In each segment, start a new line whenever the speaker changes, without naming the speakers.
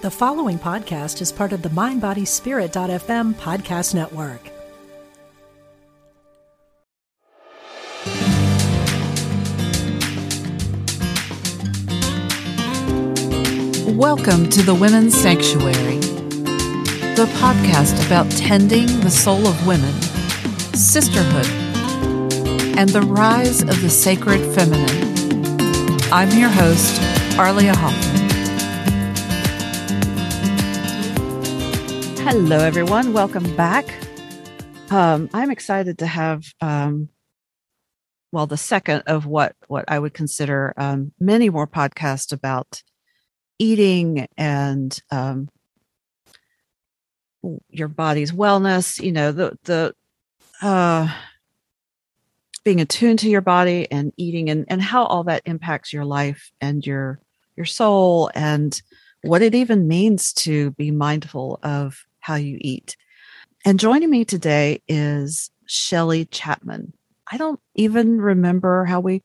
The following podcast is part of the MindBodySpirit.fm podcast network.
Welcome to the Women's Sanctuary, the podcast about tending the soul of women, sisterhood, and the rise of the sacred feminine. I'm your host, Arlia Hoffman. Hello, everyone. Welcome back. Um, I'm excited to have, um, well, the second of what what I would consider um, many more podcasts about eating and um, your body's wellness. You know, the the uh, being attuned to your body and eating, and and how all that impacts your life and your your soul, and what it even means to be mindful of how you eat. And joining me today is Shelley Chapman. I don't even remember how we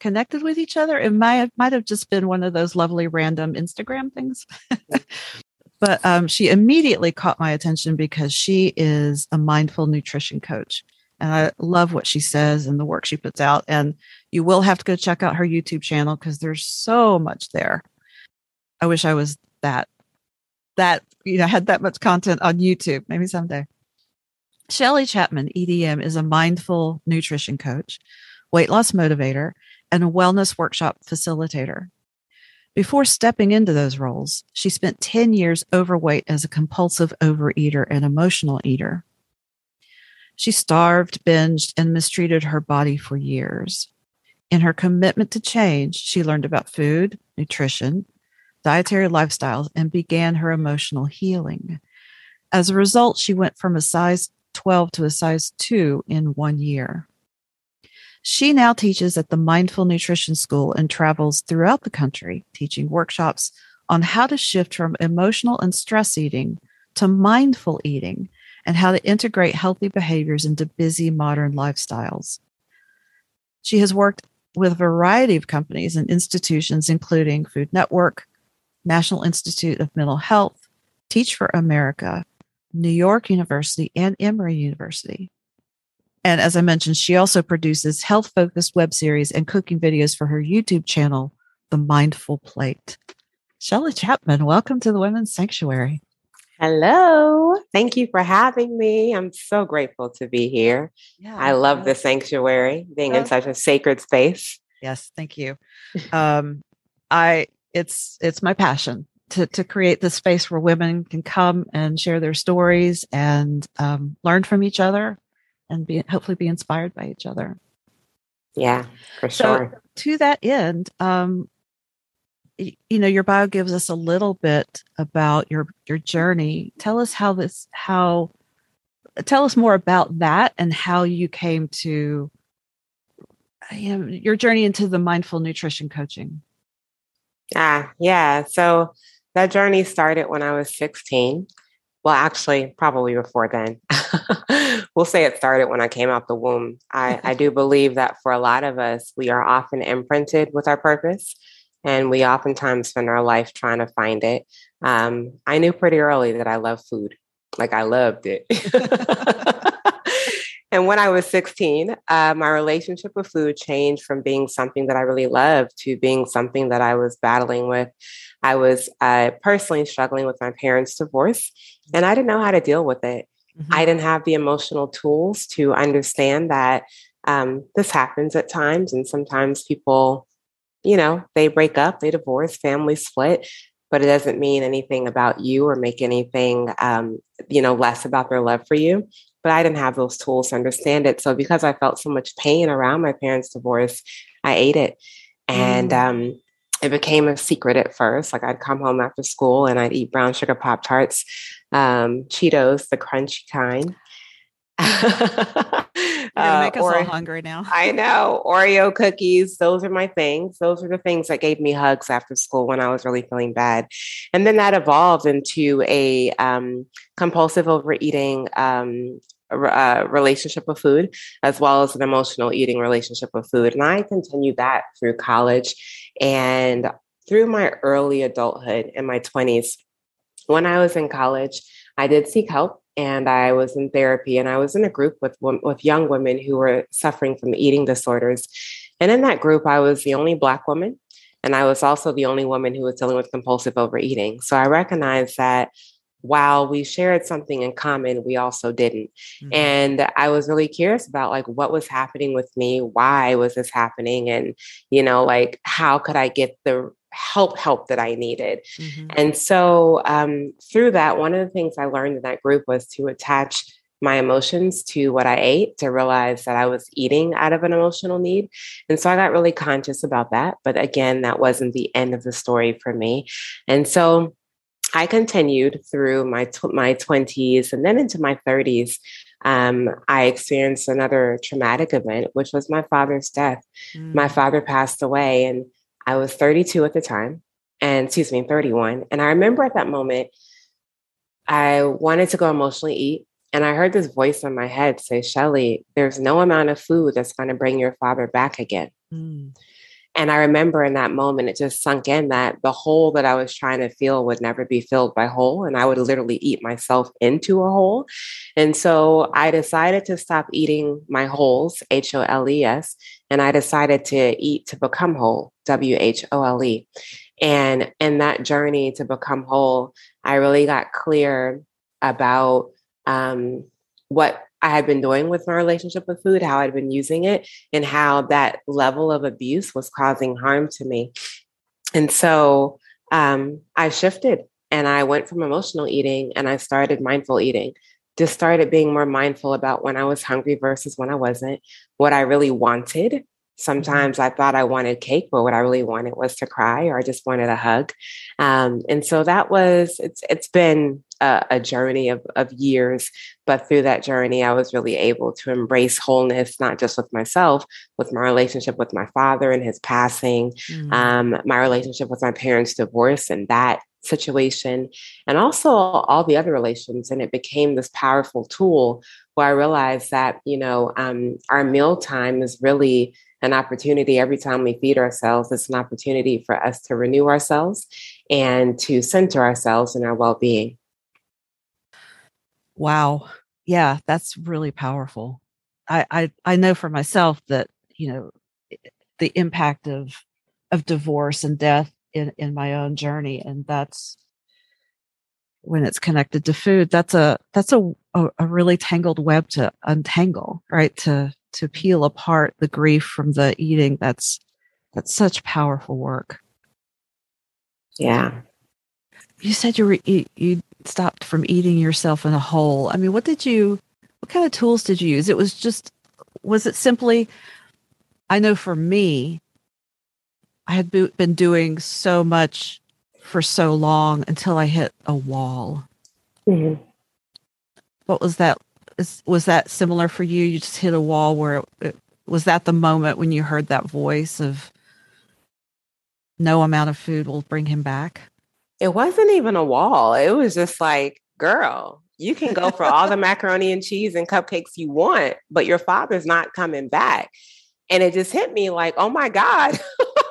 connected with each other. It might have, might have just been one of those lovely random Instagram things. but um, she immediately caught my attention because she is a mindful nutrition coach. And I love what she says and the work she puts out. And you will have to go check out her YouTube channel because there's so much there. I wish I was that that you know had that much content on YouTube. Maybe someday. Shelley Chapman, EDM, is a mindful nutrition coach, weight loss motivator, and a wellness workshop facilitator. Before stepping into those roles, she spent 10 years overweight as a compulsive overeater and emotional eater. She starved, binged, and mistreated her body for years. In her commitment to change, she learned about food, nutrition, dietary lifestyles, and began her emotional healing. As a result, she went from a size 12 to a size 2 in one year. She now teaches at the Mindful Nutrition School and travels throughout the country teaching workshops on how to shift from emotional and stress eating to mindful eating and how to integrate healthy behaviors into busy modern lifestyles. She has worked with a variety of companies and institutions, including Food Network, National Institute of Mental Health, Teach for America, New York University, and Emory University. And as I mentioned, she also produces health focused web series and cooking videos for her YouTube channel, The Mindful Plate. Shelley Chapman, welcome to the Women's Sanctuary.
Hello. Thank you for having me. I'm so grateful to be here. Yeah, I love the sanctuary, being in such a sacred space.
Yes, thank you. Um, I it's it's my passion to to create this space where women can come and share their stories and um, learn from each other and be hopefully be inspired by each other.
Yeah, for sure.
To that end, um, you know, your bio gives us a little bit about your your journey. Tell us how this how tell us more about that and how you came to you know, your journey into the mindful nutrition coaching.
Ah, yeah. So that journey started when I was 16. Well, actually, probably before then. we'll say it started when I came out the womb. I, I do believe that for a lot of us, we are often imprinted with our purpose, and we oftentimes spend our life trying to find it. Um, I knew pretty early that I love food, like I loved it. And when I was 16, uh, my relationship with food changed from being something that I really loved to being something that I was battling with. I was uh, personally struggling with my parents' divorce, and I didn't know how to deal with it. Mm-hmm. I didn't have the emotional tools to understand that um, this happens at times, and sometimes people, you know, they break up, they divorce, families split, but it doesn't mean anything about you or make anything, um, you know, less about their love for you but I didn't have those tools to understand it. So because I felt so much pain around my parents' divorce, I ate it. And mm. um, it became a secret at first. Like I'd come home after school and I'd eat brown sugar Pop Tarts, um, Cheetos, the crunchy kind.
uh, make us or, all hungry now.
I know. Oreo cookies, those are my things. Those are the things that gave me hugs after school when I was really feeling bad. And then that evolved into a um, compulsive overeating um, uh, relationship with food, as well as an emotional eating relationship with food. And I continued that through college. And through my early adulthood in my 20s, when I was in college, I did seek help and I was in therapy and I was in a group with with young women who were suffering from eating disorders. And in that group, I was the only black woman and I was also the only woman who was dealing with compulsive overeating. So I recognized that while we shared something in common, we also didn't. Mm-hmm. And I was really curious about like what was happening with me, why was this happening, and you know, like how could I get the help help that I needed. Mm-hmm. And so um, through that, one of the things I learned in that group was to attach my emotions to what I ate to realize that I was eating out of an emotional need. And so I got really conscious about that. But again, that wasn't the end of the story for me. And so I continued through my tw- my 20s and then into my 30s. Um, I experienced another traumatic event, which was my father's death. Mm. My father passed away, and I was 32 at the time, and excuse me, 31. And I remember at that moment, I wanted to go emotionally eat. And I heard this voice in my head say, Shelley, there's no amount of food that's going to bring your father back again. Mm. And I remember in that moment, it just sunk in that the hole that I was trying to fill would never be filled by hole. And I would literally eat myself into a hole. And so I decided to stop eating my holes, H O L E S, and I decided to eat to become whole, W H O L E. And in that journey to become whole, I really got clear about um, what I had been doing with my relationship with food, how I'd been using it, and how that level of abuse was causing harm to me. And so um, I shifted and I went from emotional eating and I started mindful eating. Just started being more mindful about when I was hungry versus when I wasn't, what I really wanted. Sometimes I thought I wanted cake, but what I really wanted was to cry or I just wanted a hug. Um, and so that was, it's, it's been a, a, journey of, of years, but through that journey, I was really able to embrace wholeness, not just with myself, with my relationship with my father and his passing, mm. um, my relationship with my parents' divorce and that situation, and also all the other relations. And it became this powerful tool where I realized that, you know, um, our meal time is really an opportunity every time we feed ourselves. It's an opportunity for us to renew ourselves and to center ourselves in our well being.
Wow. Yeah, that's really powerful. I, I, I know for myself that, you know, the impact of of divorce and death in, in my own journey. And that's when it's connected to food, that's a that's a, a, a really tangled web to untangle, right? To to peel apart the grief from the eating. That's that's such powerful work.
Yeah.
You said you were you, you stopped from eating yourself in a hole. I mean what did you what kind of tools did you use? It was just was it simply i know for me i had been doing so much for so long until i hit a wall mm-hmm. what was that is, was that similar for you? You just hit a wall where it, it, was that the moment when you heard that voice of no amount of food will bring him back?
It wasn't even a wall. It was just like, girl, you can go for all the macaroni and cheese and cupcakes you want, but your father's not coming back. And it just hit me like, oh my God,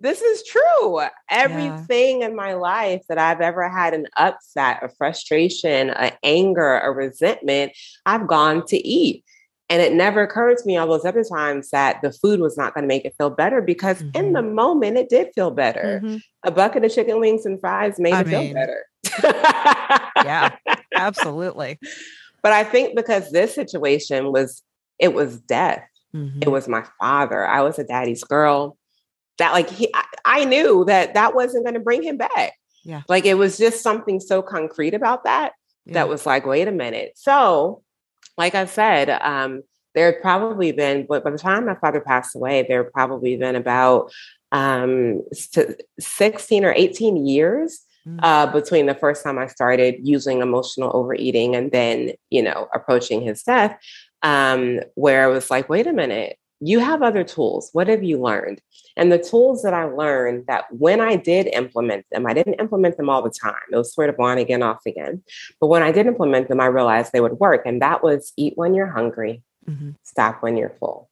this is true. Everything yeah. in my life that I've ever had an upset, a frustration, an anger, a resentment, I've gone to eat. And it never occurred to me all those other times that the food was not going to make it feel better because mm-hmm. in the mm-hmm. moment it did feel better. Mm-hmm. A bucket of chicken wings and fries made I it mean, feel better.
yeah, absolutely.
But I think because this situation was, it was death. Mm-hmm. It was my father. I was a daddy's girl that like he I knew that that wasn't going to bring him back.
Yeah.
Like it was just something so concrete about that yeah. that was like, wait a minute. So, like I said, um, there had probably been, but by the time my father passed away, there had probably been about um, 16 or 18 years mm. uh, between the first time I started using emotional overeating and then, you know, approaching his death, um, where I was like, wait a minute, you have other tools. What have you learned? And the tools that I learned that when I did implement them, I didn't implement them all the time. It was sort of on again, off again. But when I did implement them, I realized they would work. And that was eat when you're hungry, mm-hmm. stop when you're full.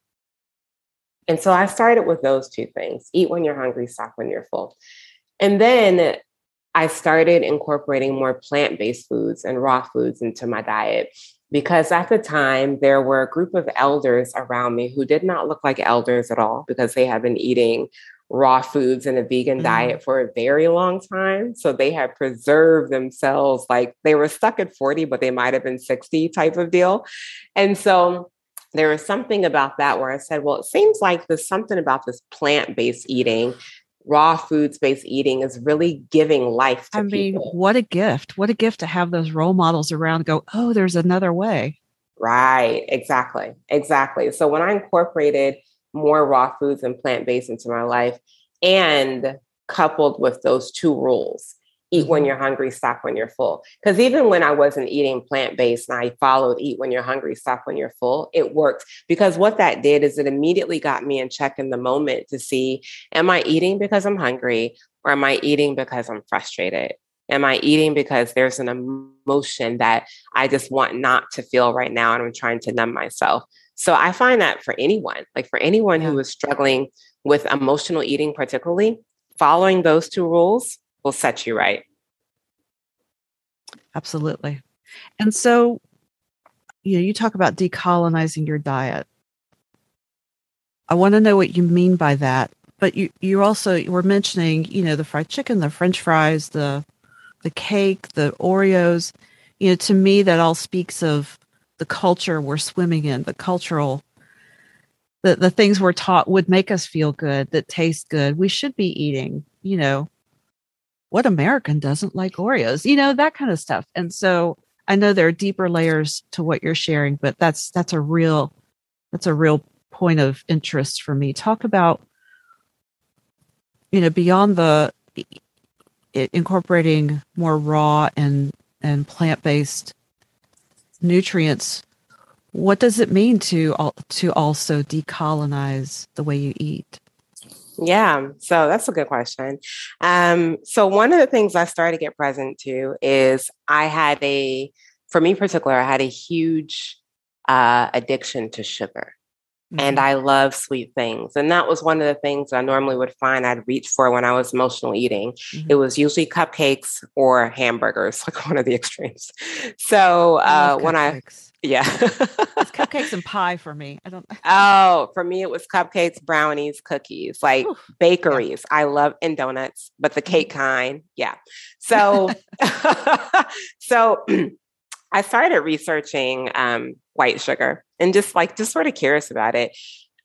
And so I started with those two things eat when you're hungry, stop when you're full. and then I started incorporating more plant based foods and raw foods into my diet because at the time there were a group of elders around me who did not look like elders at all because they had been eating raw foods and a vegan mm. diet for a very long time. So they had preserved themselves like they were stuck at 40, but they might have been 60 type of deal. And so there was something about that where I said, well, it seems like there's something about this plant based eating raw foods based eating is really giving life to I mean, people.
what a gift. What a gift to have those role models around go, oh, there's another way.
Right. Exactly. Exactly. So when I incorporated more raw foods and plant based into my life and coupled with those two rules, eat when you're hungry, stop when you're full. Because even when I wasn't eating plant based and I followed eat when you're hungry, stop when you're full, it worked. Because what that did is it immediately got me in check in the moment to see am I eating because I'm hungry or am I eating because I'm frustrated? Am I eating because there's an emotion that I just want not to feel right now and I'm trying to numb myself? So I find that for anyone, like for anyone who is struggling with emotional eating, particularly, following those two rules will set you right.
Absolutely. And so, you know, you talk about decolonizing your diet. I want to know what you mean by that. But you, you also were mentioning, you know, the fried chicken, the French fries, the the cake, the Oreos. You know, to me, that all speaks of the culture we're swimming in, the cultural, the the things we're taught would make us feel good, that taste good. We should be eating, you know, what American doesn't like Oreos? You know, that kind of stuff. And so I know there are deeper layers to what you're sharing, but that's that's a real that's a real point of interest for me. Talk about you know beyond the incorporating more raw and and plant-based nutrients what does it mean to to also decolonize the way you eat
yeah, so that's a good question. Um, so one of the things I started to get present to is I had a, for me in particular, I had a huge uh, addiction to sugar. Mm-hmm. And I love sweet things. And that was one of the things I normally would find I'd reach for when I was emotional eating. Mm-hmm. It was usually cupcakes or hamburgers, like one of the extremes. So uh, when I, yeah.
it's cupcakes and pie for me. I don't
Oh, for me it was cupcakes, brownies, cookies, like bakeries. Yeah. I love and donuts, but the cake mm-hmm. kind. Yeah. So so I started researching um, white sugar and just like just sort of curious about it.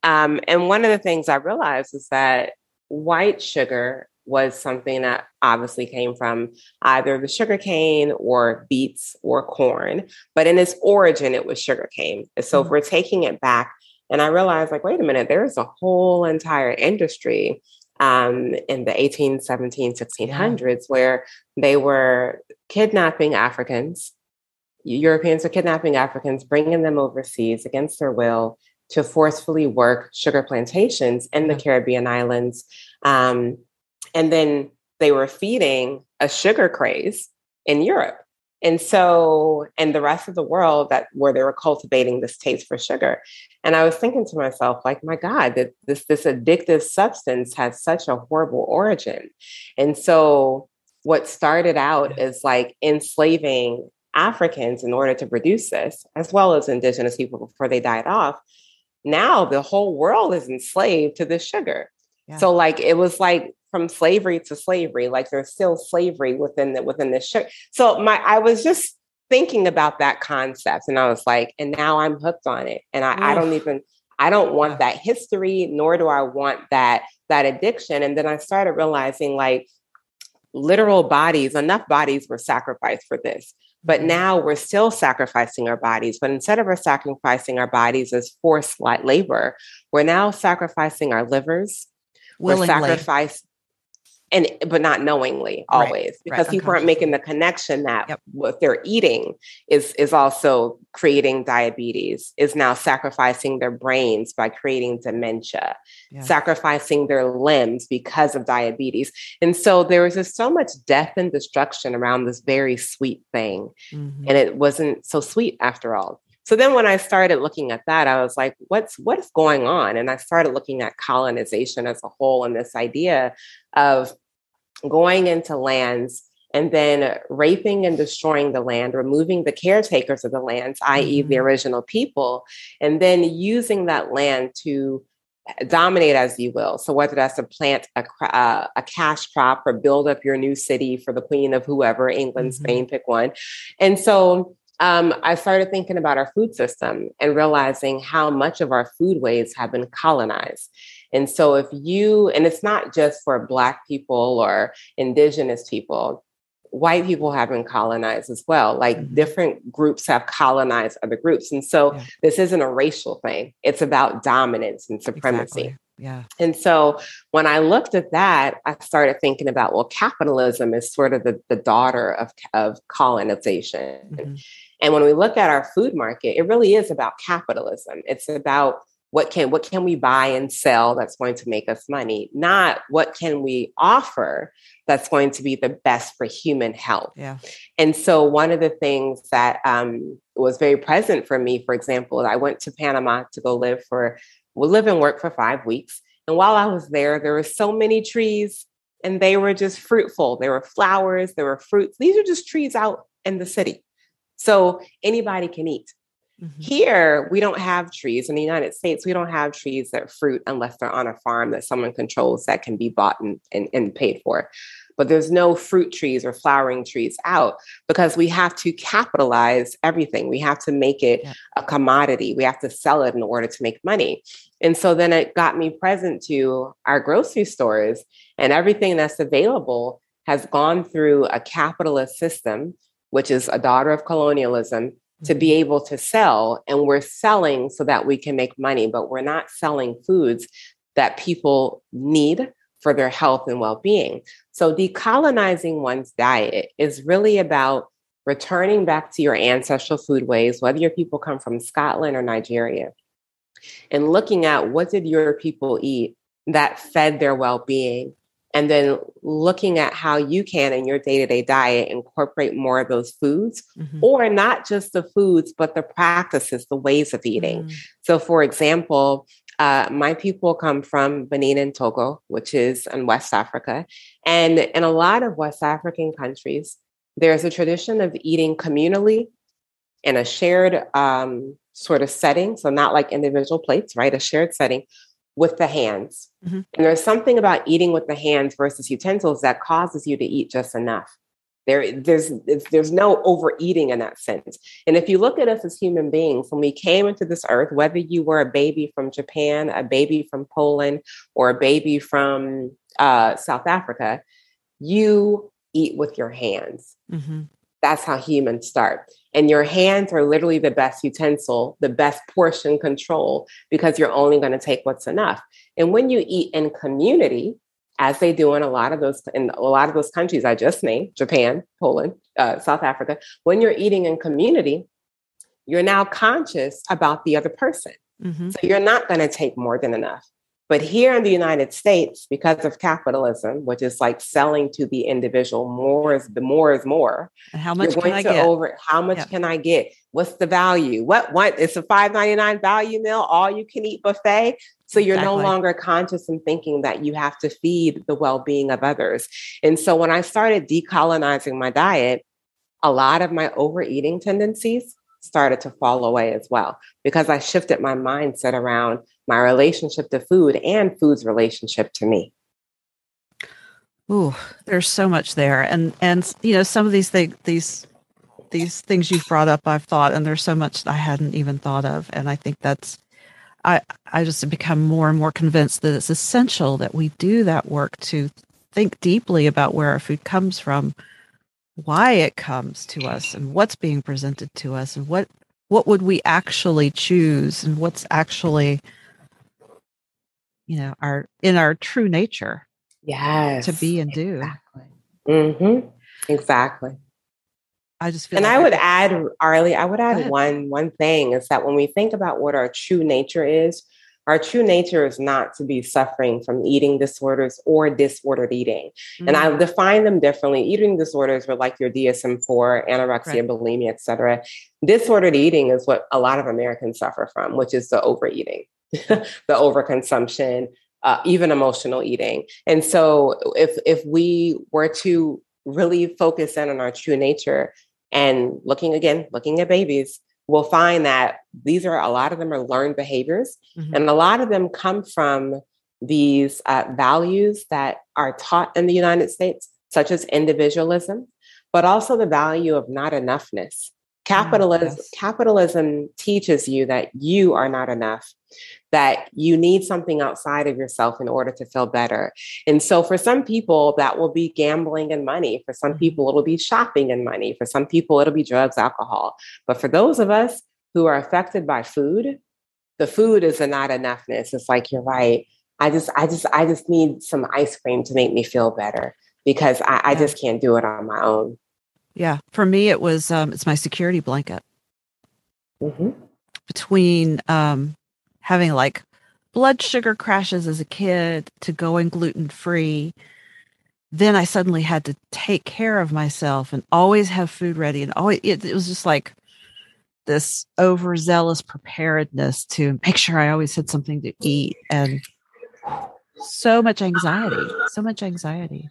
Um, and one of the things I realized is that white sugar was something that obviously came from either the sugar cane or beets or corn, but in its origin, it was sugar cane. So mm-hmm. if we're taking it back, and I realized, like, wait a minute, there's a whole entire industry um, in the 18, 17, 1600s yeah. where they were kidnapping Africans. Europeans were kidnapping Africans, bringing them overseas against their will to forcefully work sugar plantations in the Caribbean islands. Um, and then they were feeding a sugar craze in Europe. And so, and the rest of the world that where they were cultivating this taste for sugar. And I was thinking to myself, like, my God, that this this addictive substance has such a horrible origin. And so what started out as like enslaving Africans in order to produce this, as well as indigenous people before they died off. Now the whole world is enslaved to this sugar. Yeah. So like it was like from slavery to slavery. Like there's still slavery within the within the show. So my I was just thinking about that concept and I was like, and now I'm hooked on it. And I, I don't even I don't want that history, nor do I want that that addiction. And then I started realizing like literal bodies, enough bodies were sacrificed for this. But mm-hmm. now we're still sacrificing our bodies. But instead of our sacrificing our bodies as forced labor, we're now sacrificing our livers. Willingly. We're sacrifice and but not knowingly always right, because right, people aren't making the connection that yep. what they're eating is is also creating diabetes is now sacrificing their brains by creating dementia yeah. sacrificing their limbs because of diabetes and so there was just so much death and destruction around this very sweet thing mm-hmm. and it wasn't so sweet after all so then when I started looking at that, I was like, what's what's going on? And I started looking at colonization as a whole and this idea of going into lands and then raping and destroying the land, removing the caretakers of the lands, i.e., mm-hmm. the original people, and then using that land to dominate as you will. So whether that's to plant a, uh, a cash crop or build up your new city for the queen of whoever, England, mm-hmm. Spain, pick one. And so um, I started thinking about our food system and realizing how much of our foodways have been colonized. And so if you, and it's not just for Black people or Indigenous people, white people have been colonized as well. Like mm-hmm. different groups have colonized other groups. And so yeah. this isn't a racial thing, it's about dominance and supremacy.
Exactly. Yeah.
And so when I looked at that, I started thinking about, well, capitalism is sort of the, the daughter of, of colonization. Mm-hmm. And when we look at our food market, it really is about capitalism. It's about what can what can we buy and sell that's going to make us money not what can we offer that's going to be the best for human health.
Yeah.
And so one of the things that um, was very present for me for example i went to panama to go live for well, live and work for five weeks. And while i was there there were so many trees and they were just fruitful. There were flowers there were fruits. These are just trees out in the city so anybody can eat Mm-hmm. Here, we don't have trees. In the United States, we don't have trees that fruit unless they're on a farm that someone controls that can be bought and, and, and paid for. But there's no fruit trees or flowering trees out because we have to capitalize everything. We have to make it yeah. a commodity. We have to sell it in order to make money. And so then it got me present to our grocery stores, and everything that's available has gone through a capitalist system, which is a daughter of colonialism to be mm-hmm. able to sell. And we're selling so that we can make money, but we're not selling foods that people need for their health and well being. So, decolonizing one's diet is really about returning back to your ancestral foodways, whether your people come from Scotland or Nigeria, and looking at what did your people eat that fed their well being and then looking at how you can in your day-to-day diet incorporate more of those foods mm-hmm. or not just the foods but the practices the ways of eating. Mm. so for example uh, my people come from benin and togo which is in west africa. And in a lot of west african countries there's a tradition of eating communally in a shared um, sort of setting. So not like individual plates right? A shared setting with the hands. Mm-hmm. And there's something about eating with the hands versus utensils that causes you to eat just enough. There, there's there's no overeating in that sense. And if you look at us as human beings, when we came into this earth, whether you were a baby from Japan, a baby from Poland, or a baby from uh, South Africa, you eat with your hands. Mm-hmm. That's how humans start. And your hands are literally the best utensil, the best portion control, because you're only going to take what's enough. And when you eat in community, as they do in a lot of those in a lot of those countries I just named, Japan, Poland, uh, South Africa, when you're eating in community, you're now conscious about the other person. Mm-hmm. So you're not going to take more than enough. But here in the United States, because of capitalism, which is like selling to the individual, more is the more is more.
And how much can I get? Over,
how much can I get? What's the value? What what? It's a five ninety nine value meal, all you can eat buffet. So you're exactly. no longer conscious and thinking that you have to feed the well being of others. And so when I started decolonizing my diet, a lot of my overeating tendencies started to fall away as well because I shifted my mindset around my relationship to food and food's relationship to me.
Ooh, there's so much there, and and you know some of these things these these things you've brought up, I've thought, and there's so much I hadn't even thought of, and I think that's I I just have become more and more convinced that it's essential that we do that work to think deeply about where our food comes from, why it comes to us, and what's being presented to us, and what what would we actually choose, and what's actually you know our in our true nature
yes
to be and do.
exactly. Mm-hmm. exactly.
I just feel
and
like
i would add Arlia i would add one one thing is that when we think about what our true nature is our true nature is not to be suffering from eating disorders or disordered eating. Mm-hmm. And I mm. define them differently. Eating disorders are like your DSM-4, anorexia, right. bulimia, etc. Disordered eating is what a lot of Americans suffer from, which is the overeating. the overconsumption, uh, even emotional eating. And so if if we were to really focus in on our true nature and looking again, looking at babies, we'll find that these are a lot of them are learned behaviors, mm-hmm. and a lot of them come from these uh, values that are taught in the United States, such as individualism, but also the value of not enoughness. Capitalism, mm, yes. capitalism teaches you that you are not enough, that you need something outside of yourself in order to feel better. And so, for some people, that will be gambling and money. For some mm-hmm. people, it'll be shopping and money. For some people, it'll be drugs, alcohol. But for those of us who are affected by food, the food is a not enoughness. It's like, you're right. I just, I just, I just need some ice cream to make me feel better because I, I just can't do it on my own.
Yeah. For me, it was, um, it's my security blanket. Mm-hmm. Between um, having like blood sugar crashes as a kid to going gluten free, then I suddenly had to take care of myself and always have food ready. And always, it, it was just like this overzealous preparedness to make sure I always had something to eat. And so much anxiety, so much anxiety.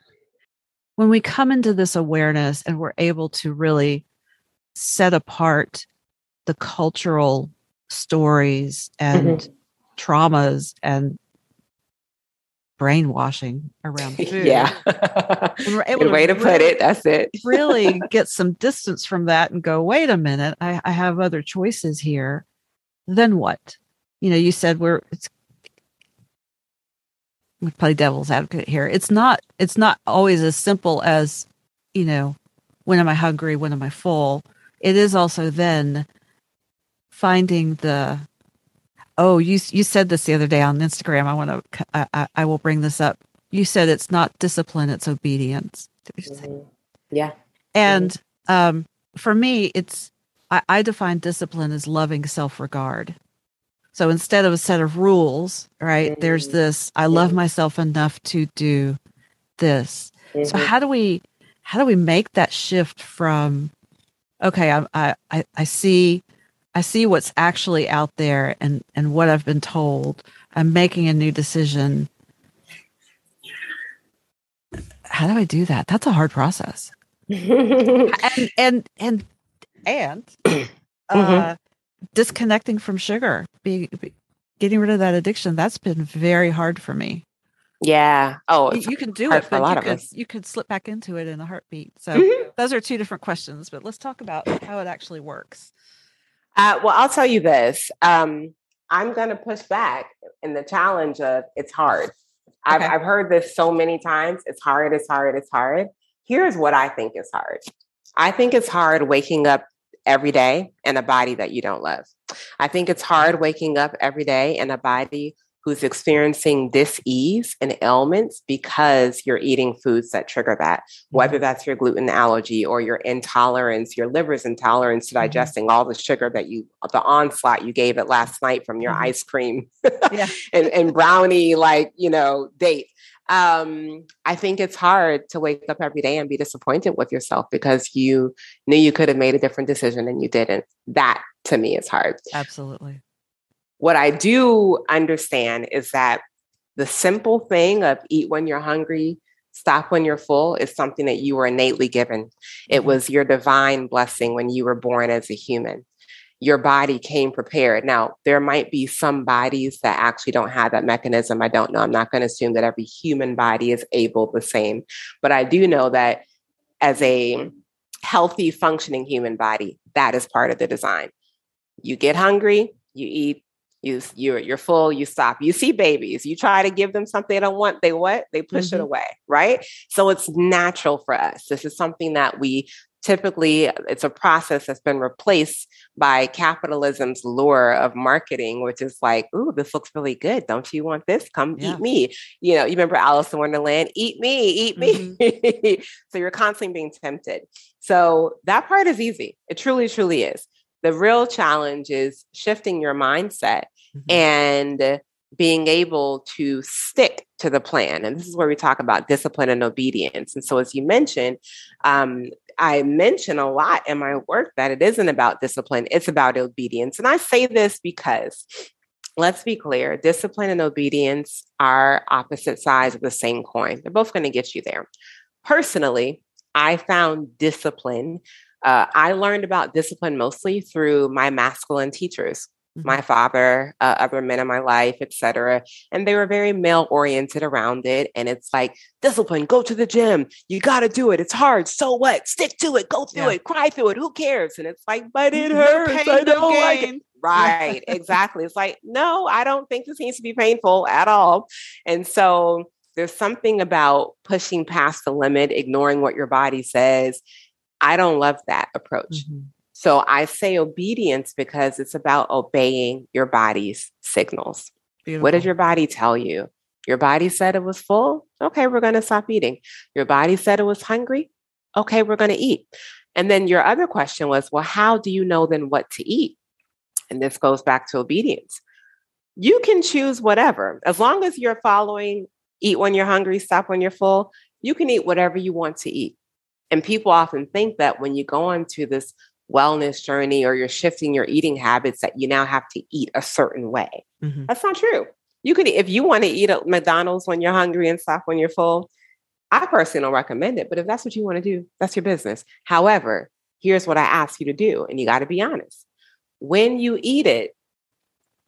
When we come into this awareness and we're able to really set apart the cultural stories and mm-hmm. traumas and brainwashing around food.
Yeah. Good way to, to really, put it. That's it.
really get some distance from that and go, wait a minute, I, I have other choices here. Then what? You know, you said we're it's play devil's advocate here. It's not it's not always as simple as, you know, when am I hungry, when am I full? It is also then finding the oh, you you said this the other day on Instagram. I want to I, I, will bring this up. You said it's not discipline, it's obedience.
Mm-hmm. Yeah.
And mm-hmm. um for me it's I, I define discipline as loving self-regard. So instead of a set of rules, right, mm-hmm. there's this I love myself enough to do this. Mm-hmm. So how do we how do we make that shift from okay, I I I see I see what's actually out there and and what I've been told. I'm making a new decision. How do I do that? That's a hard process. and and and and uh, mm-hmm disconnecting from sugar, be, be, getting rid of that addiction, that's been very hard for me.
Yeah. Oh,
you, you can do it, but you could, you could slip back into it in a heartbeat. So mm-hmm. those are two different questions, but let's talk about how it actually works.
Uh, well, I'll tell you this. Um, I'm going to push back in the challenge of it's hard. I've, okay. I've heard this so many times. It's hard, it's hard, it's hard. Here's what I think is hard. I think it's hard waking up every day in a body that you don't love. I think it's hard waking up every day in a body who's experiencing dis-ease and ailments because you're eating foods that trigger that whether mm-hmm. that's your gluten allergy or your intolerance your liver's intolerance to mm-hmm. digesting all the sugar that you the onslaught you gave it last night from your mm-hmm. ice cream yeah. and, and brownie like you know date um, I think it's hard to wake up every day and be disappointed with yourself because you knew you could have made a different decision and you didn't. That to me is hard.
Absolutely.
What I do understand is that the simple thing of eat when you're hungry, stop when you're full is something that you were innately given. It mm-hmm. was your divine blessing when you were born as a human your body came prepared. Now, there might be some bodies that actually don't have that mechanism. I don't know. I'm not going to assume that every human body is able the same, but I do know that as a healthy, functioning human body, that is part of the design. You get hungry, you eat, you you're you're full, you stop. You see babies, you try to give them something they don't want, they what? They push mm-hmm. it away, right? So it's natural for us. This is something that we typically it's a process that's been replaced by capitalism's lure of marketing, which is like, ooh, this looks really good. Don't you want this? Come yeah. eat me. You know, you remember Alice in Wonderland, eat me, eat me. Mm-hmm. so you're constantly being tempted. So that part is easy. It truly, truly is. The real challenge is shifting your mindset mm-hmm. and being able to stick to the plan. And this is where we talk about discipline and obedience. And so, as you mentioned, um, I mention a lot in my work that it isn't about discipline, it's about obedience. And I say this because let's be clear discipline and obedience are opposite sides of the same coin. They're both going to get you there. Personally, I found discipline. Uh, I learned about discipline mostly through my masculine teachers my mm-hmm. father, uh, other men in my life, etc. And they were very male oriented around it. And it's like discipline, go to the gym. You got to do it. It's hard. So what? Stick to it. Go through yeah. it. Cry through it. Who cares? And it's like, but it hurts. Pain, I don't no like it. Right. exactly. It's like, no, I don't think this needs to be painful at all. And so there's something about pushing past the limit, ignoring what your body says. I don't love that approach. Mm-hmm. So I say obedience because it's about obeying your body's signals. Beautiful. What did your body tell you? Your body said it was full. Okay, we're going to stop eating. Your body said it was hungry. Okay, we're going to eat. And then your other question was, well, how do you know then what to eat? And this goes back to obedience. You can choose whatever. As long as you're following eat when you're hungry, stop when you're full, you can eat whatever you want to eat. And people often think that when you go on to this wellness journey or you're shifting your eating habits that you now have to eat a certain way. Mm-hmm. That's not true. You could, if you want to eat at McDonald's when you're hungry and stop when you're full, I personally don't recommend it. But if that's what you want to do, that's your business. However, here's what I ask you to do, and you got to be honest. When you eat it,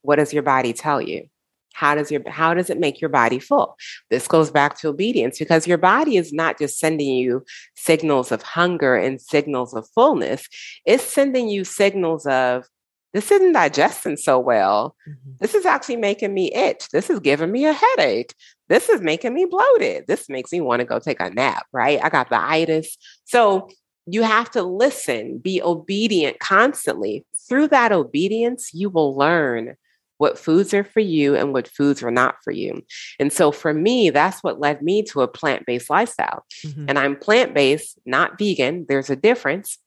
what does your body tell you? How does your how does it make your body full? This goes back to obedience because your body is not just sending you signals of hunger and signals of fullness. It's sending you signals of this isn't digesting so well. Mm-hmm. this is actually making me itch. This is giving me a headache. This is making me bloated. This makes me want to go take a nap right? I got the itis. So you have to listen be obedient constantly. Through that obedience you will learn what foods are for you and what foods are not for you. And so for me, that's what led me to a plant based lifestyle. Mm-hmm. And I'm plant based, not vegan. There's a difference.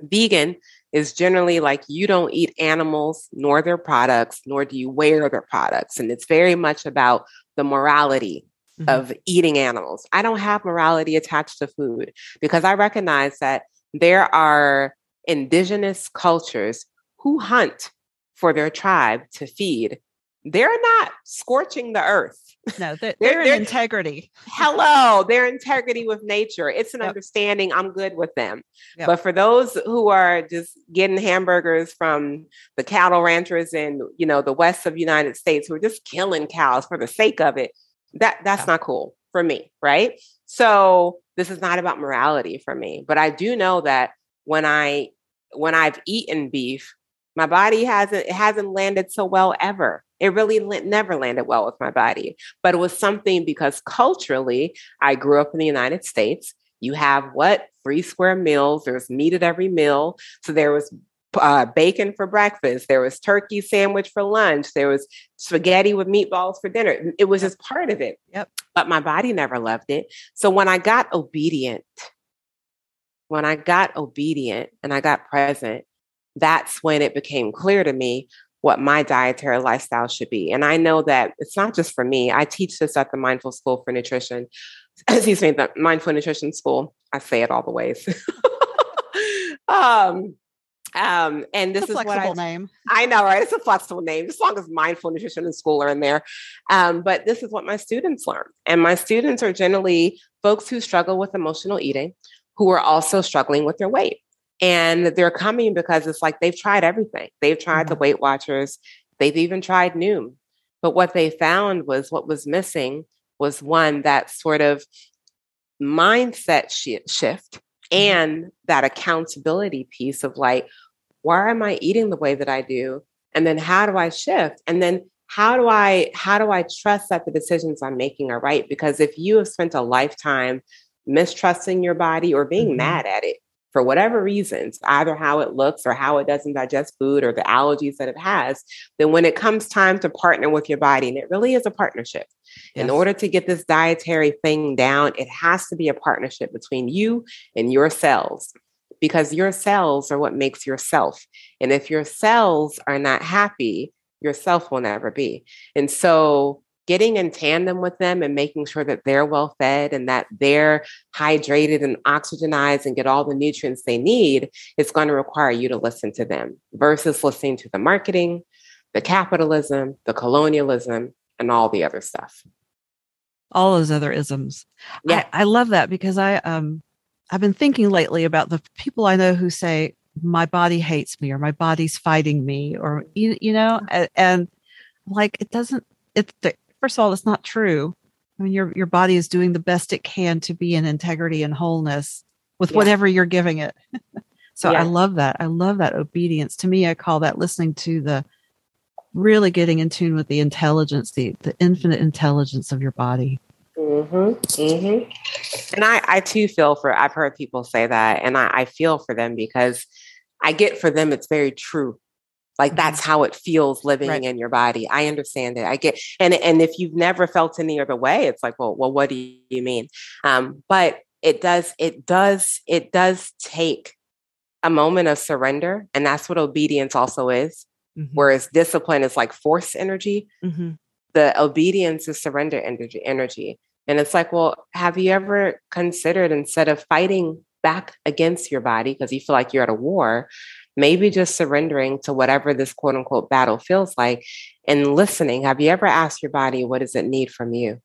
Vegan is generally like you don't eat animals nor their products, nor do you wear their products. And it's very much about the morality mm-hmm. of eating animals. I don't have morality attached to food because I recognize that there are indigenous cultures who hunt for their tribe to feed, they're not scorching the earth.
No, they're, they're, they're in integrity.
hello, their integrity with nature. It's an yep. understanding. I'm good with them. Yep. But for those who are just getting hamburgers from the cattle ranchers in, you know, the west of the United States who are just killing cows for the sake of it, that that's yeah. not cool for me, right? So this is not about morality for me. But I do know that when I when I've eaten beef, my body hasn't it hasn't landed so well ever. It really never landed well with my body but it was something because culturally i grew up in the united states. You have what? Three square meals. There's meat at every meal. So there was uh, bacon for breakfast. There was turkey sandwich for lunch. There was spaghetti with meatballs for dinner. It was just part of it.
Yep.
But my body never loved it. So when i got obedient when i got obedient and i got present that's when it became clear to me what my dietary lifestyle should be. And I know that it's not just for me. I teach this at the Mindful School for Nutrition. Excuse me, the Mindful Nutrition School. I say it all the ways. um, um, and this
is
what
I name.
I know, right? It's a flexible name, as long as mindful nutrition and school are in there. Um, but this is what my students learn, and my students are generally folks who struggle with emotional eating, who are also struggling with their weight. And they're coming because it's like they've tried everything. They've tried mm-hmm. the Weight Watchers, they've even tried Noom. But what they found was what was missing was one that sort of mindset sh- shift mm-hmm. and that accountability piece of like, why am I eating the way that I do? And then how do I shift? And then how do I how do I trust that the decisions I'm making are right? Because if you have spent a lifetime mistrusting your body or being mm-hmm. mad at it, for whatever reasons, either how it looks or how it doesn't digest food or the allergies that it has, then when it comes time to partner with your body, and it really is a partnership, yes. in order to get this dietary thing down, it has to be a partnership between you and your cells because your cells are what makes yourself. And if your cells are not happy, yourself will never be. And so getting in tandem with them and making sure that they're well fed and that they're hydrated and oxygenized and get all the nutrients they need is going to require you to listen to them versus listening to the marketing, the capitalism, the colonialism, and all the other stuff.
All those other isms. Yeah. I, I love that because I um I've been thinking lately about the people I know who say my body hates me or my body's fighting me or you, you know and, and like it doesn't it's first of all it's not true i mean your your body is doing the best it can to be in integrity and wholeness with yeah. whatever you're giving it so yeah. i love that i love that obedience to me i call that listening to the really getting in tune with the intelligence the the infinite intelligence of your body
Mm-hmm, mm-hmm. And I, I too feel for, I've heard people say that, and I, I feel for them because I get for them, it's very true. Like mm-hmm. that's how it feels living right. in your body. I understand it. I get, and and if you've never felt any other way, it's like, well, well, what do you mean? Um, but it does, it does, it does take a moment of surrender, and that's what obedience also is. Mm-hmm. Whereas discipline is like force energy. Mm-hmm. The obedience is surrender energy. Energy, and it's like, well, have you ever considered instead of fighting back against your body because you feel like you're at a war, maybe just surrendering to whatever this quote unquote battle feels like and listening. Have you ever asked your body, what does it need from you?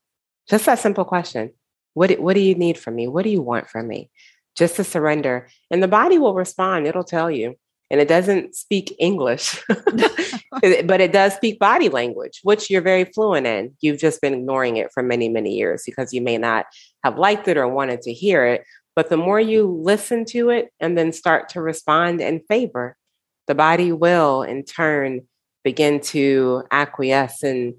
Just that simple question. What, what do you need from me? What do you want from me? Just to surrender. And the body will respond, it'll tell you and it doesn't speak English, but it does speak body language, which you're very fluent in. You've just been ignoring it for many, many years because you may not have liked it or wanted to hear it. But the more you listen to it and then start to respond in favor, the body will in turn begin to acquiesce and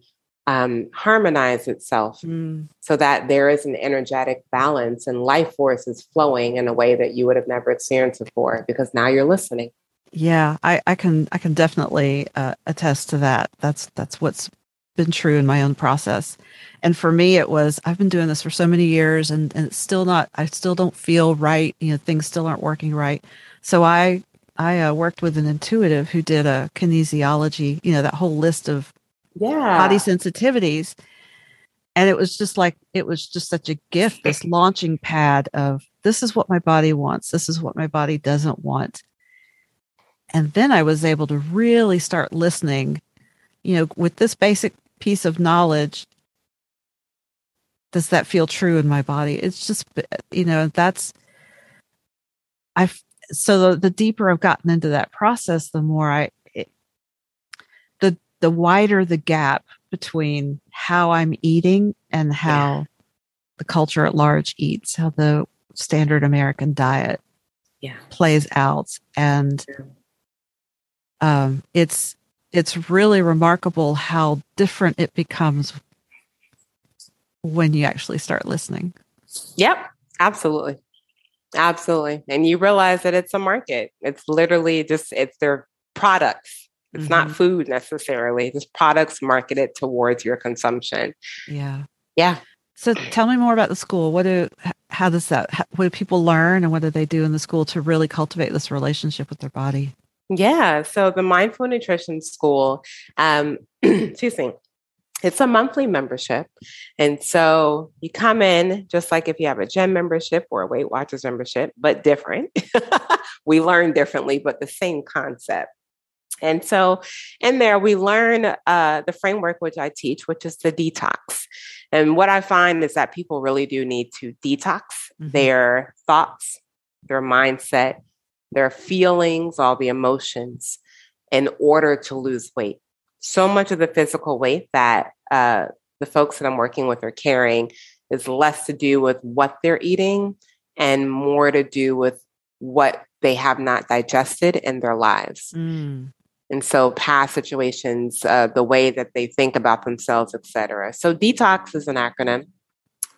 um, harmonize itself mm. so that there is an energetic balance and life force is flowing in a way that you would have never experienced before because now you're listening.
Yeah, I, I can I can definitely uh, attest to that. That's that's what's been true in my own process. And for me, it was I've been doing this for so many years, and, and it's still not. I still don't feel right. You know, things still aren't working right. So I I uh, worked with an intuitive who did a kinesiology. You know, that whole list of
yeah
body sensitivities, and it was just like it was just such a gift. This launching pad of this is what my body wants. This is what my body doesn't want and then I was able to really start listening, you know, with this basic piece of knowledge. Does that feel true in my body? It's just, you know, that's, I've, so the, the deeper I've gotten into that process, the more I, it, the, the wider the gap between how I'm eating and how yeah. the culture at large eats, how the standard American diet
yeah.
plays out. And, um, it's it's really remarkable how different it becomes when you actually start listening.
Yep, absolutely. Absolutely. And you realize that it's a market. It's literally just it's their products. It's mm-hmm. not food necessarily. It's products marketed towards your consumption.
Yeah.
Yeah.
So tell me more about the school. What do how does that how, what do people learn and what do they do in the school to really cultivate this relationship with their body?
Yeah. So the Mindful Nutrition School, um, excuse me, it's a monthly membership. And so you come in just like if you have a gym membership or a Weight Watchers membership, but different. we learn differently, but the same concept. And so in there, we learn uh, the framework which I teach, which is the detox. And what I find is that people really do need to detox mm-hmm. their thoughts, their mindset, their feelings, all the emotions in order to lose weight. So much of the physical weight that uh, the folks that I'm working with are carrying is less to do with what they're eating and more to do with what they have not digested in their lives. Mm. And so, past situations, uh, the way that they think about themselves, etc. So, detox is an acronym.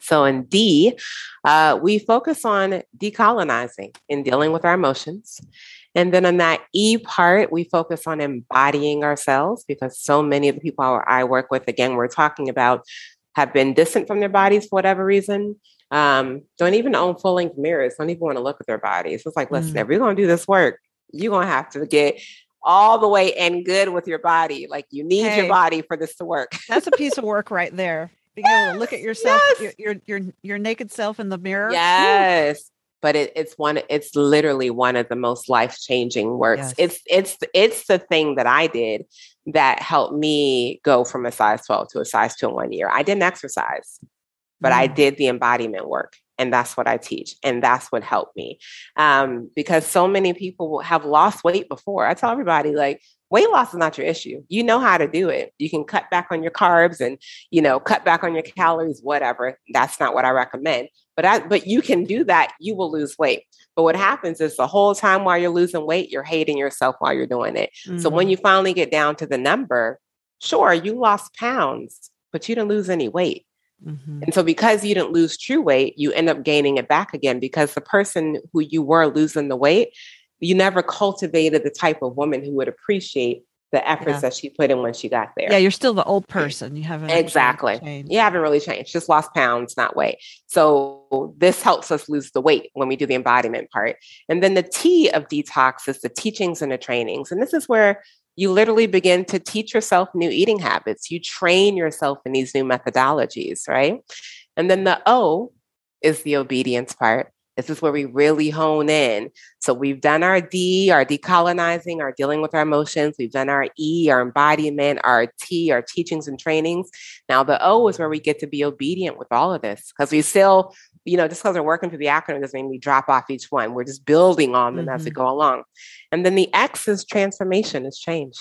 So in D, uh, we focus on decolonizing and dealing with our emotions. And then on that E part, we focus on embodying ourselves because so many of the people I work with, again, we're talking about, have been distant from their bodies for whatever reason. Um, don't even own full length mirrors, don't even want to look at their bodies. It's like, listen, mm. if we're going to do this work, you're going to have to get all the way and good with your body. Like you need hey, your body for this to work.
that's a piece of work right there being able to look at yourself, yes. your, your, your your naked self in the mirror.
Yes. Woo. but it, it's one it's literally one of the most life-changing works
Yes.
it's it's it's the thing that i did that helped me go from a size 12 to a size 2 in one year i didn't exercise but i
Mm.
did the embodiment work and that's what i teach and that's what helped me. Um, because so many people have lost weight before. I tell everybody like weight loss is not your issue. You know how to do it. You can cut back on your carbs and you know cut back on your calories whatever. That's not what i recommend. But I, but you can do that. You will lose weight. But what happens is the whole time while you're losing weight you're hating yourself while you're doing it. So when
Mhm.
you finally get down to the number sure you lost pounds but you didn't lose any weight
Mhm.
and so because you didn't lose true weight you end up gaining it back again because the person who you were losing the weight you never cultivated the type of woman who would appreciate the efforts
Yeah.
that she put in when she got there
yeah, you're still the old person. You haven't
Exactly.
changed.
you haven't really changed, just lost pounds, not weight. So this helps us lose the weight when we do the embodiment part. And then the T of detox is the teachings and the trainings. And this is where you literally begin to teach yourself new eating habits. You train yourself in these new methodologies, right? And then the O is the obedience part. This is where we really hone in. So we've done our D, our decolonizing, our dealing with our emotions. We've done our E, our embodiment, our T, our teachings and trainings. Now the O is where we get to be obedient with all of this because we still, you know, just because we're working through the acronym doesn't mean we drop off each one. We're just building on them as we mm-hmm. go along. And then the X is transformation, is change.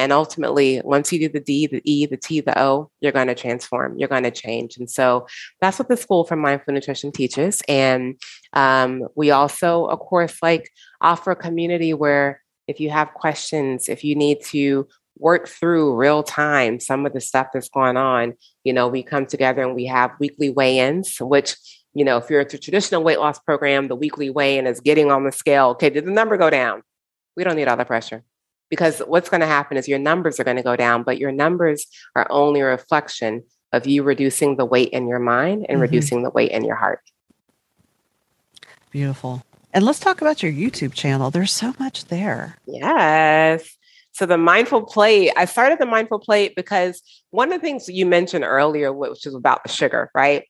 And ultimately, once you do the D, the E, the T, the O, you're going to transform, you're going to change. And so that's what the School for Mindful Nutrition teaches. And um, we also, of course, like offer a community where if you have questions, if you need to work through real time some of the stuff that's going on, you know, we come together and we have weekly weigh ins, which you know, if you're at the traditional weight loss program, the weekly weigh in is getting on the scale. Okay, did the number go down? We don't need all the pressure because what's going to happen is your numbers are going to go down, but your numbers are only a reflection of you reducing the weight in your mind and
Mhm.
reducing the weight in your heart.
Beautiful. And let's talk about your YouTube channel. There's so much there.
Yes. So the mindful plate, I started the mindful plate because one of the things you mentioned earlier, which was about the sugar, right?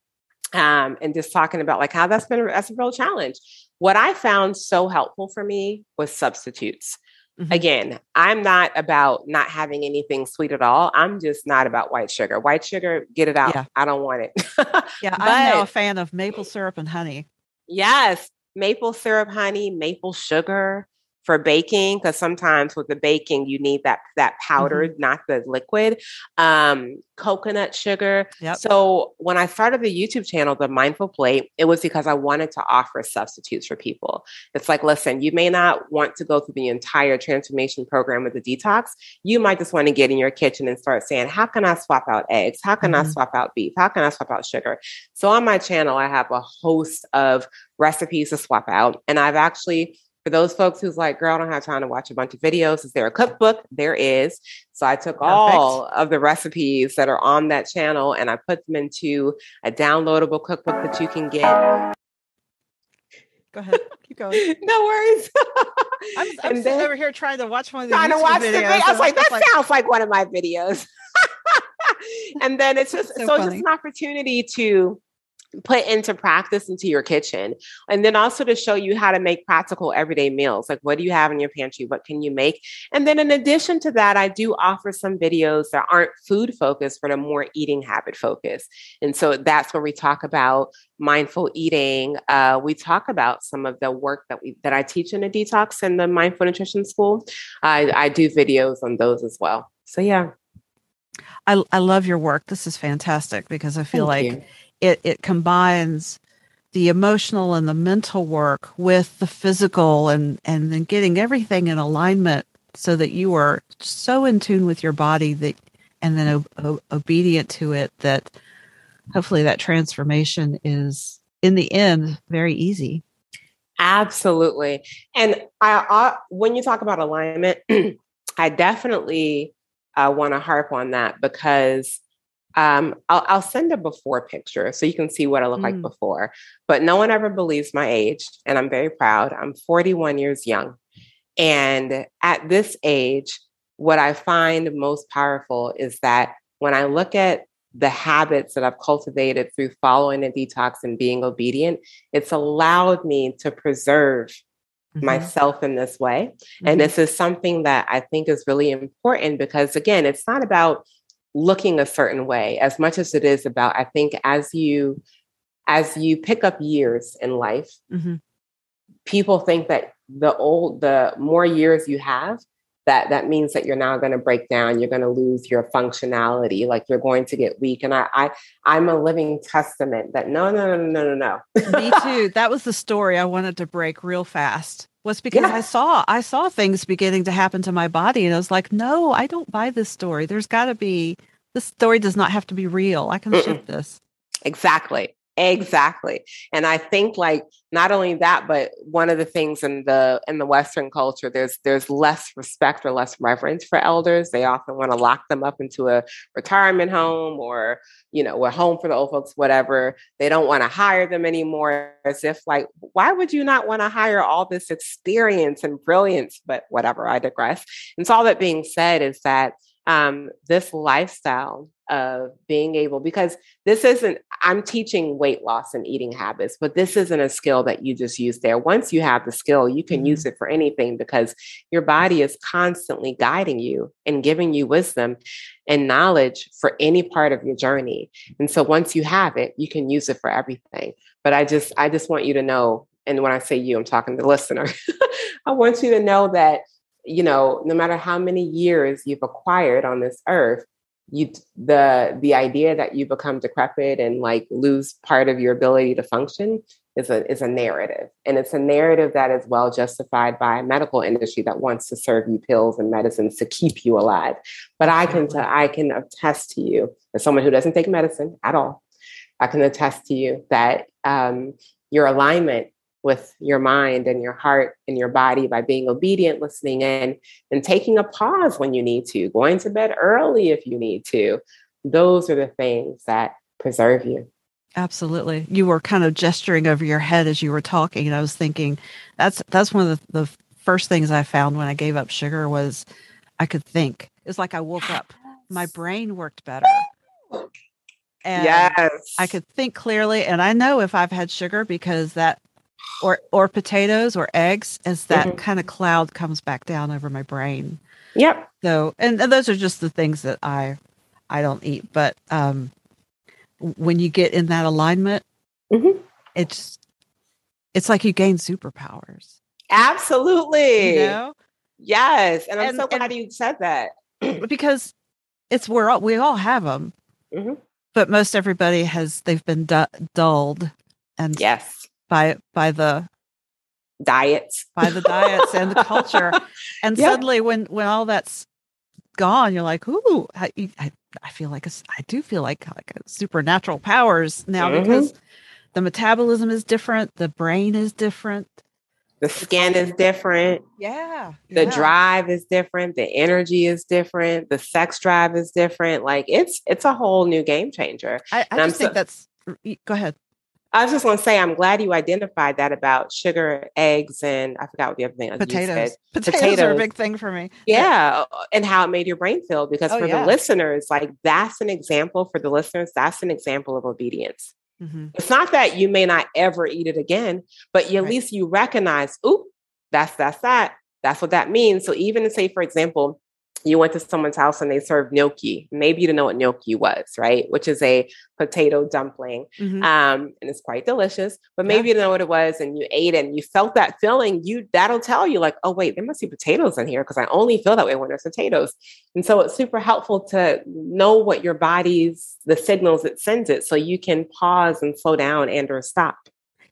Um, and just talking about like how that's been that's a real challenge. What I found so helpful for me was substitutes.
Mhm.
Again, I'm not about not having anything sweet at all. I'm just not about white sugar. White sugar, get it out.
Yeah.
I don't want it.
Yeah, I'm now a fan of maple syrup and honey.
Yes, maple syrup, honey, maple sugar for baking because sometimes with the baking you need that that powdered, not the liquid. Um, coconut sugar.
Yep.
So when I started the YouTube channel, the Mindful Plate, it was because I wanted to offer substitutes for people. It's like, listen, you may not want to go through the entire transformation program with the detox. You might just want to get in your kitchen and start saying, how can I swap out eggs? How can I
Mhm.
swap out beef? How can I swap out sugar? So on my channel, I have a host of recipes to swap out. And I've actually, for those folks who's like, girl, I don't have time to watch a bunch of videos. Is there a cookbook? There is. So I took all of the recipes that are on that channel and I put them into a downloadable cookbook that you can get.
Go ahead. Keep going.
no worries.
I'm, I'm
And then-
over here trying to watch one of the
trying to watch the
videos.
video. I was like, that
just
sounds like one of my videos. and then it's just
So
so, it's just an opportunity to put into practice into your kitchen and then also to show you how to make practical everyday meals like what do you have in your pantry? What can you make? And then in addition to that i do offer some videos that aren't food focused but are more eating habit focused. And so that's where we talk about mindful eating. Uh, we talk about some of the work that we that i teach in the detox and the mindful nutrition school. I, I do videos on those as well. So yeah.
I, I love your work. This is fantastic because I feel
Thank
like
you.
It it combines the emotional and the mental work with the physical and and then getting everything in alignment so that you are so in tune with your body that and then obedient to it that hopefully that transformation is in the end very easy
Absolutely. And I, I when you talk about alignment, I definitely uh, want to harp on that because um, I'll, I'll send a before picture so you can see what I look like
Mm.
before. But no one ever believes my age, and I'm very proud. I'm 41 years young. And at this age, what I find most powerful is that when I look at the habits that I've cultivated through following a detox and being obedient, it's allowed me to preserve mm-hmm. myself in this way. Mm-hmm. And this is something that I think is really important because, again, it's not about looking a certain way as much as it is about, I think, as you as you pick up years in life, mm-hmm. people think that the old the more years you have, that that means that you're now going to break down you're going to lose your functionality like you're going to get weak. And i, I i'm a living testament that no no no no no no.
Me too. That was the story i wanted to break real fast was because yeah. i saw i saw things beginning to happen to my body and i was like no i don't buy this story there's got to be this story does not have to be real i can Mm-mm. shift this
exactly Exactly. And I think like not only that, but one of the things in the in the Western culture, there's there's less respect or less reverence for elders. They often want to lock them up into a retirement home or, you know, a home for the old folks, whatever. They don't want to hire them anymore. As if like, why would you not want to hire all this experience and brilliance? But whatever, I digress. And so all that being said is that um, this lifestyle of being able, because this isn't, I'm teaching weight loss and eating habits, but this isn't a skill that you just use there. Once you have the skill, you can mm-hmm. use it for anything because your body is constantly guiding you and giving you wisdom and knowledge for any part of your journey. And so once you have it, you can use it for everything. But I just, I just want you to know, and when I say you, I'm talking to the listener. I want you to know that you know, no matter how many years you've acquired on this earth, you the the idea that you become decrepit and like lose part of your ability to function is a is a narrative. And it's a narrative that is well justified by a medical industry that wants to serve you pills and medicines to keep you alive. But i can t- i can attest to you as someone who doesn't take medicine at all i can attest to you that um, your alignment with your mind and your heart and your body by being obedient, listening in, and taking a pause when you need to, going to bed early if you need to. Those are the things that preserve you.
Absolutely. You were kind of gesturing over your head as you were talking. And I was thinking that's that's one of the, the first things I found when I gave up sugar was I could think. It's like I woke up. My brain worked better.
And yes.
I could think clearly. And I know if I've had sugar because that or or potatoes or eggs as that mm-hmm. kind of cloud comes back down over my brain.
Yep.
So and, and those are just the things that I I don't eat. But um when you get in that alignment, mm-hmm. it's it's like you gain superpowers.
Absolutely. You know? Yes. And I'm and, so glad you said that.
because it's where we all have them. Mm-hmm. But most everybody has they've been du- dulled and
yes
by by the
diets.
by the diets and the culture. And yep. suddenly when when all that's gone you're like ooh i i, I feel like a, i do feel like like supernatural powers now mm-hmm. because the metabolism is different the brain is different.
The skin is different.
Yeah
the
yeah.
drive is different the energy is different the sex drive is different. Like it's it's a whole new game changer.
I, I just think so, that's go ahead
I was just going to say, I'm glad you identified that about sugar, eggs, and I forgot what the other thing.
Potatoes. Potatoes. Potatoes are a big thing for me.
Yeah, uh, and how it made your brain feel. Because oh, for yeah. the listeners, like that's an example for the listeners. That's an example of obedience. Mm-hmm. It's not that you may not ever eat it again, but at right. least you recognize, oop, that's that's that. That's what that means. So even say, for example, you went to someone's house and they served gnocchi. Maybe you didn't know what gnocchi was, right? Which is a potato dumpling. Mm-hmm. Um, and it's quite delicious. But maybe yeah. you didn't know what it was and you ate it and you felt that feeling. You that'll tell you, like, oh wait, there must be potatoes in here because I only feel that way when there's potatoes. And so it's super helpful to know what your body's the signals it sends it so you can pause and slow down and or stop.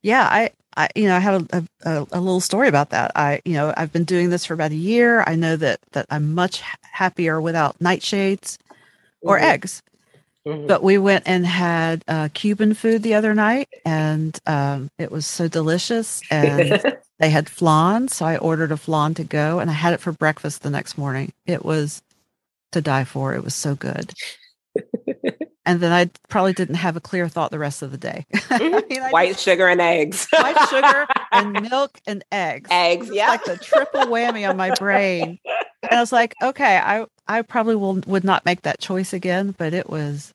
Yeah, I I, you know, I have a, a, a, little story about that. I, you know, I've been doing this for about a year. I know that that I'm much happier without nightshades or mm-hmm. eggs. Mm-hmm. But we went and had uh, Cuban food the other night, and um, it was so delicious. And they had flan, so I ordered a flan to go, and I had it for breakfast the next morning. It was to die for. It was so good and then I probably didn't have a clear thought the rest of the day.
Mm-hmm. mean, white just, sugar and eggs.
white sugar and milk and eggs.
Eggs, yeah.
Like the triple whammy on my brain. And I was like, okay, I I probably will would not make that choice again, but it was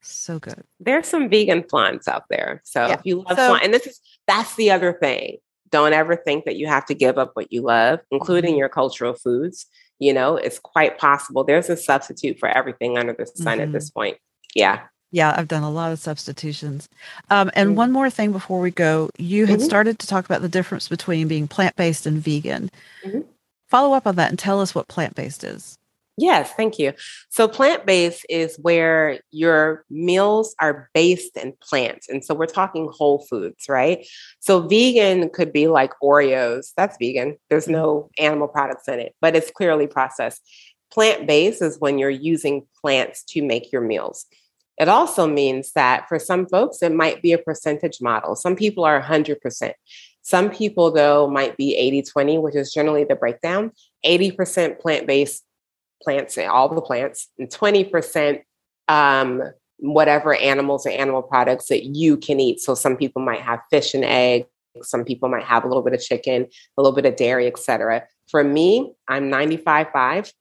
So good.
There's some vegan flans out there. So yeah. if you love so, flan, and this is that's the other thing. Don't ever think that you have to give up what you love, including mm-hmm. your cultural foods. You know, it's quite possible. There's a substitute for everything under the sun mm-hmm. at this point. Yeah.
Yeah, I've done a lot of substitutions. Um, and mm-hmm. one more thing before we go, you had mm-hmm. started to talk about the difference between being plant based and vegan. Mm-hmm. Follow up on that and tell us what plant based is.
Yes, thank you. So, plant based is where your meals are based in plants. And so, we're talking whole foods, right? So, vegan could be like Oreos. That's vegan. There's no animal products in it, but it's clearly processed. Plant based is when you're using plants to make your meals. It also means that for some folks, it might be a percentage model. Some people are 100%. Some people, though, might be 80 20, which is generally the breakdown 80% plant based, plants, all the plants, and 20% um, whatever animals or animal products that you can eat. So some people might have fish and eggs, some people might have a little bit of chicken, a little bit of dairy, etc. For me, I'm 95 5.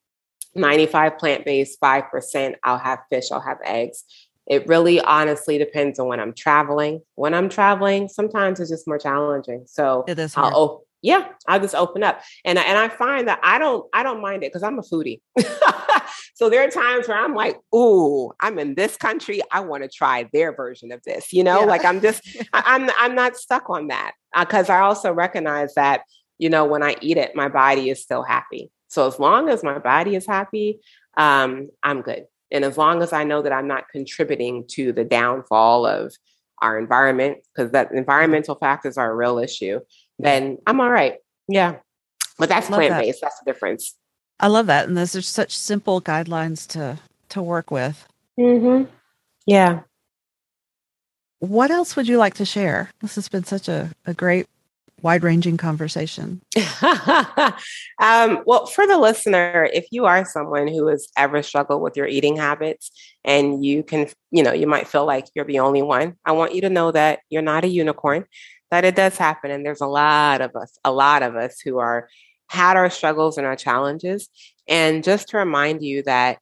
95 plant based, 5% I'll have fish, I'll have eggs. It really honestly depends on when I'm traveling. When I'm traveling, sometimes it's just more challenging. So
it is
I'll, yeah, I'll just open up. And I, and I find that I don't I don't mind it because I'm a foodie. so there are times where I'm like, ooh, I'm in this country. I want to try their version of this. You know, yeah. like I'm just I, am I'm, I'm not stuck on that because uh, I also recognize that you know when I eat it, my body is still happy. So as long as my body is happy, um, I'm good. And as long as I know that I'm not contributing to the downfall of our environment, because that environmental factors are a real issue, then I'm all right. Yeah. But that's plant based. That. That's the difference.
I love that. And those are such simple guidelines to to work with.
Mm-hmm. Yeah.
What else would you like to share? This has been such a, a great wide ranging conversation?
um, well, for the listener, if you are someone who has ever struggled with your eating habits and you can, you know, you might feel like you're the only one, I want you to know that you're not a unicorn that it does happen. And there's a lot of us, a lot of us who are had our struggles and our challenges. And just to remind you that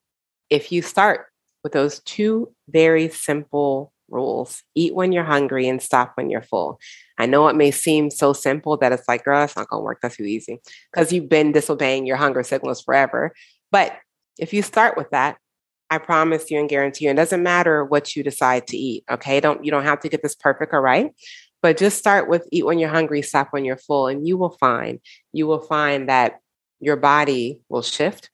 if you start with those two very simple rules eat when you're hungry and stop when you're full. I know it may seem so simple that it's like, girl, it's not going to work. That's too easy because you've been disobeying your hunger signals forever. But if you start with that, I promise you and guarantee you, it doesn't matter what you decide to eat. Okay. Don't, you don't have to get this perfect or right. But just start with eat when you're hungry, stop when you're full. And you will find, you will find that your body will shift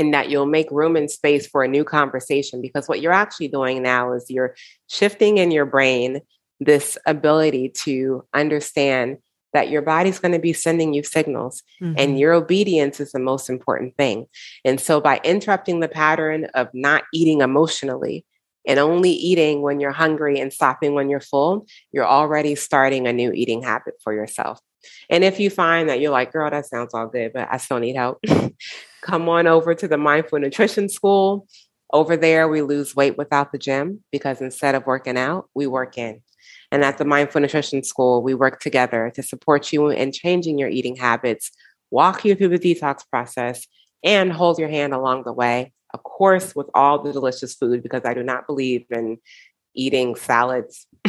and that you'll make room and space for a new conversation. Because what you're actually doing now is you're shifting in your brain this ability to understand that your body's going to be sending you signals mm-hmm. and your obedience is the most important thing. And so by interrupting the pattern of not eating emotionally, and only eating when you're hungry and stopping when you're full, you're already starting a new eating habit for yourself. And if you find that you're like, girl, that sounds all good, but I still need help, come on over to the Mindful Nutrition School. Over there, we lose weight without the gym because instead of working out, we work in. And at the Mindful Nutrition School, we work together to support you in changing your eating habits, walk you through the detox process, and hold your hand along the way of course, with all the delicious food, because I do not believe in eating salads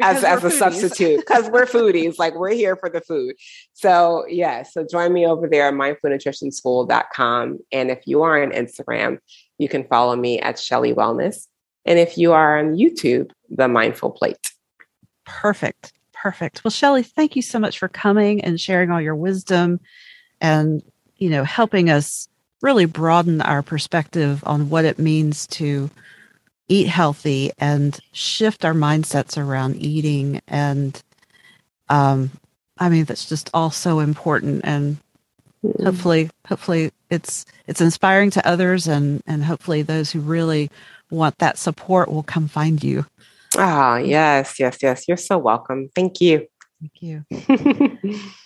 as, as a substitute because we're foodies like we're here for the food. So yeah so join me over there at mindfulnutritionschool.com and if you are on instagram you can follow me at Shelley wellness. And if you are on youtube the mindful plate.
Perfect. Perfect. Well Shelley thank you so much for coming and sharing all your wisdom and you know helping us really broaden our perspective on what it means to eat healthy and shift our mindsets around eating and um i mean that's just all so important and mm-hmm. hopefully hopefully it's it's inspiring to others and and hopefully those who really want that support will come find you.
Ah yes yes yes. You're so welcome. Thank you.
Thank you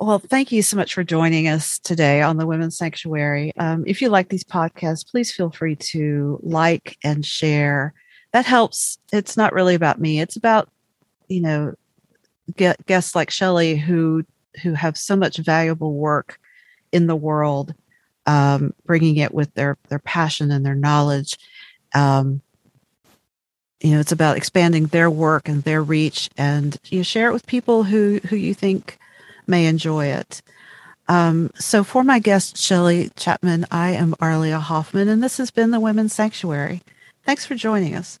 Well, thank you so much for joining us today on the Women's Sanctuary. Um, if you like these podcasts, please feel free to like and share. That helps. It's not really about me. It's about, you know, guests like Shelley who who have so much valuable work in the world, um, bringing it with their their passion and their knowledge. Um, you know, it's about expanding their work and their reach, and you share it with people who who you think may enjoy it. Um, so, for my guest Shelley Chapman, I am Arlia Hoffman, and this has been the Women's Sanctuary. Thanks for joining us.